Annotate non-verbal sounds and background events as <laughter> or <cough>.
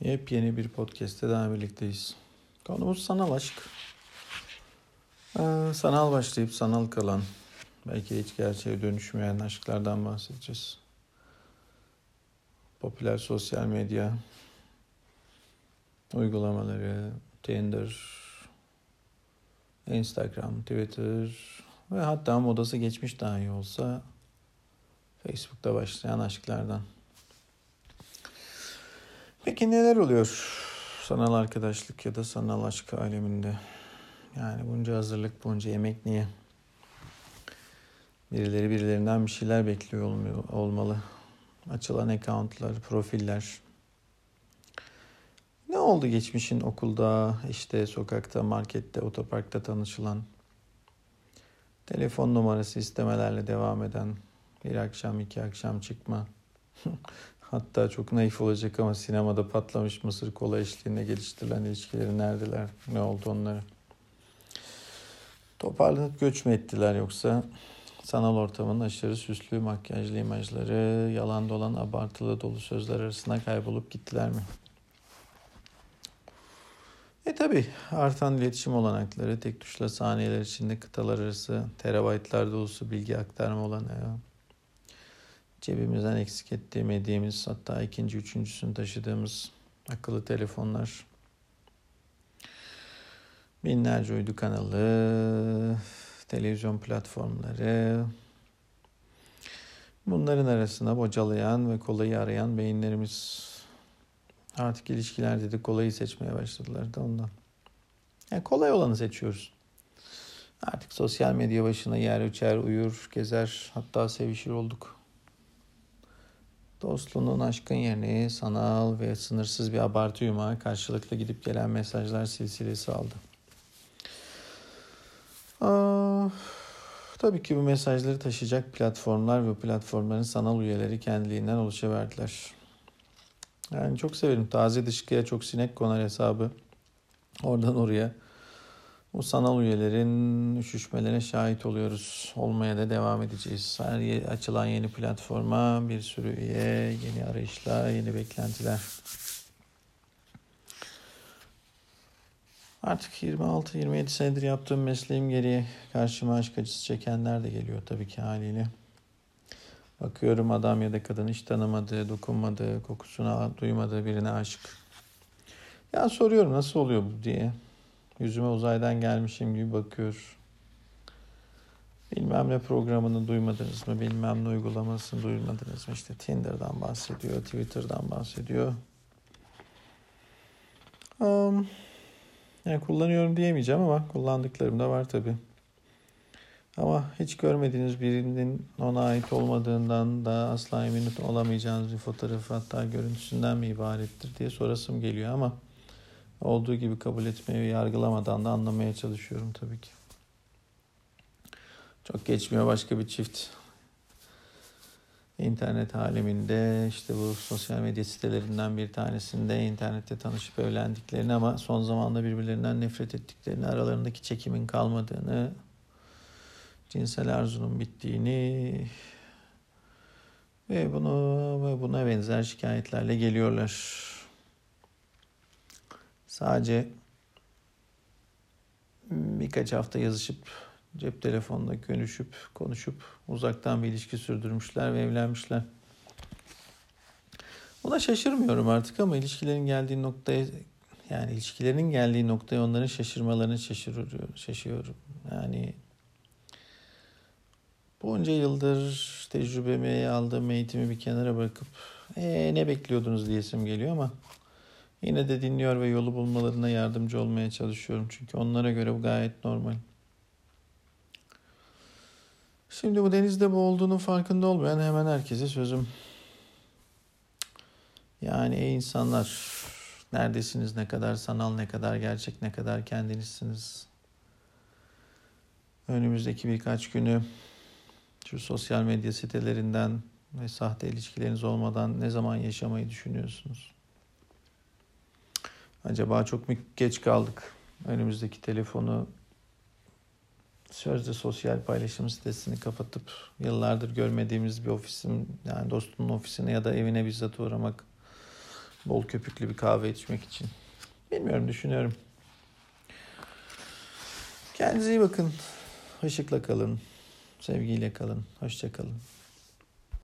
Yepyeni bir podcast'te daha birlikteyiz. Konumuz sanal aşk. Ee, sanal başlayıp sanal kalan, belki hiç gerçeğe dönüşmeyen aşklardan bahsedeceğiz. Popüler sosyal medya uygulamaları, Tinder, Instagram, Twitter ve hatta modası geçmiş dahi olsa Facebook'ta başlayan aşklardan. Peki neler oluyor sanal arkadaşlık ya da sanal aşk aleminde? Yani bunca hazırlık, bunca yemek niye? Birileri birilerinden bir şeyler bekliyor olmalı. Açılan accountlar, profiller. Ne oldu geçmişin okulda, işte sokakta, markette, otoparkta tanışılan, telefon numarası istemelerle devam eden, bir akşam iki akşam çıkma, <laughs> Hatta çok naif olacak ama sinemada patlamış mısır kola eşliğinde geliştirilen ilişkileri neredeler? Ne oldu onlara? Toparlanıp göç mü ettiler yoksa sanal ortamın aşırı süslü makyajlı imajları, yalan dolan abartılı dolu sözler arasında kaybolup gittiler mi? E tabi artan iletişim olanakları, tek tuşla saniyeler içinde kıtalar arası terabaytlar dolusu bilgi aktarma olanağı, cebimizden eksik ettiğimiz hatta ikinci üçüncüsünü taşıdığımız akıllı telefonlar binlerce uydu kanalı televizyon platformları bunların arasına bocalayan ve kolayı arayan beyinlerimiz artık ilişkilerde de kolayı seçmeye başladılar da ondan. Yani kolay olanı seçiyoruz. Artık sosyal medya başına yer uçar, uyur, gezer, hatta sevişir olduk. Dostluğunun aşkın yerini sanal ve sınırsız bir abartı yumağı karşılıklı gidip gelen mesajlar silsilesi aldı. Aa, tabii ki bu mesajları taşıyacak platformlar ve platformların sanal üyeleri kendiliğinden oluşuverdiler. Yani çok severim. Taze dışkıya çok sinek konar hesabı. Oradan oraya bu sanal üyelerin üşüşmelerine şahit oluyoruz. Olmaya da devam edeceğiz. Her açılan yeni platforma bir sürü üye, yeni arayışlar, yeni beklentiler. Artık 26-27 senedir yaptığım mesleğim geriye karşıma aşk acısı çekenler de geliyor tabii ki haliyle. Bakıyorum adam ya da kadın hiç tanımadığı, dokunmadığı, kokusunu duymadığı birine aşık. Ya soruyorum nasıl oluyor bu diye. Yüzüme uzaydan gelmişim gibi bakıyor. Bilmem ne programını duymadınız mı? Bilmem ne uygulamasını duymadınız mı? İşte Tinder'dan bahsediyor, Twitter'dan bahsediyor. Um, yani kullanıyorum diyemeyeceğim ama kullandıklarım da var tabii. Ama hiç görmediğiniz birinin ona ait olmadığından da asla emin olamayacağınız bir fotoğrafı hatta görüntüsünden mi ibarettir diye sorasım geliyor ama olduğu gibi kabul etmeyi yargılamadan da anlamaya çalışıyorum tabii ki. Çok geçmiyor başka bir çift internet aleminde işte bu sosyal medya sitelerinden bir tanesinde internette tanışıp evlendiklerini ama son zamanda birbirlerinden nefret ettiklerini, aralarındaki çekimin kalmadığını, cinsel arzunun bittiğini ve bunu ve buna benzer şikayetlerle geliyorlar. Sadece birkaç hafta yazışıp cep telefonunda görüşüp konuşup uzaktan bir ilişki sürdürmüşler ve evlenmişler. Buna şaşırmıyorum artık ama ilişkilerin geldiği noktaya yani ilişkilerin geldiği noktaya onların şaşırmalarını şaşırıyorum. şaşıyorum. Yani bunca yıldır tecrübemi aldığım eğitimi bir kenara bırakıp ee, ne bekliyordunuz diyesim geliyor ama Yine de dinliyor ve yolu bulmalarına yardımcı olmaya çalışıyorum. Çünkü onlara göre bu gayet normal. Şimdi bu denizde boğulduğunun farkında olmayan hemen herkese sözüm. Yani ey insanlar neredesiniz ne kadar sanal ne kadar gerçek ne kadar kendinizsiniz. Önümüzdeki birkaç günü şu sosyal medya sitelerinden ve sahte ilişkileriniz olmadan ne zaman yaşamayı düşünüyorsunuz? Acaba çok mu geç kaldık? Önümüzdeki telefonu sözde sosyal paylaşım sitesini kapatıp yıllardır görmediğimiz bir ofisin yani dostunun ofisine ya da evine bizzat uğramak Bol köpüklü bir kahve içmek için. Bilmiyorum düşünüyorum. Kendinize iyi bakın. Işıkla kalın. Sevgiyle kalın. Hoşça kalın.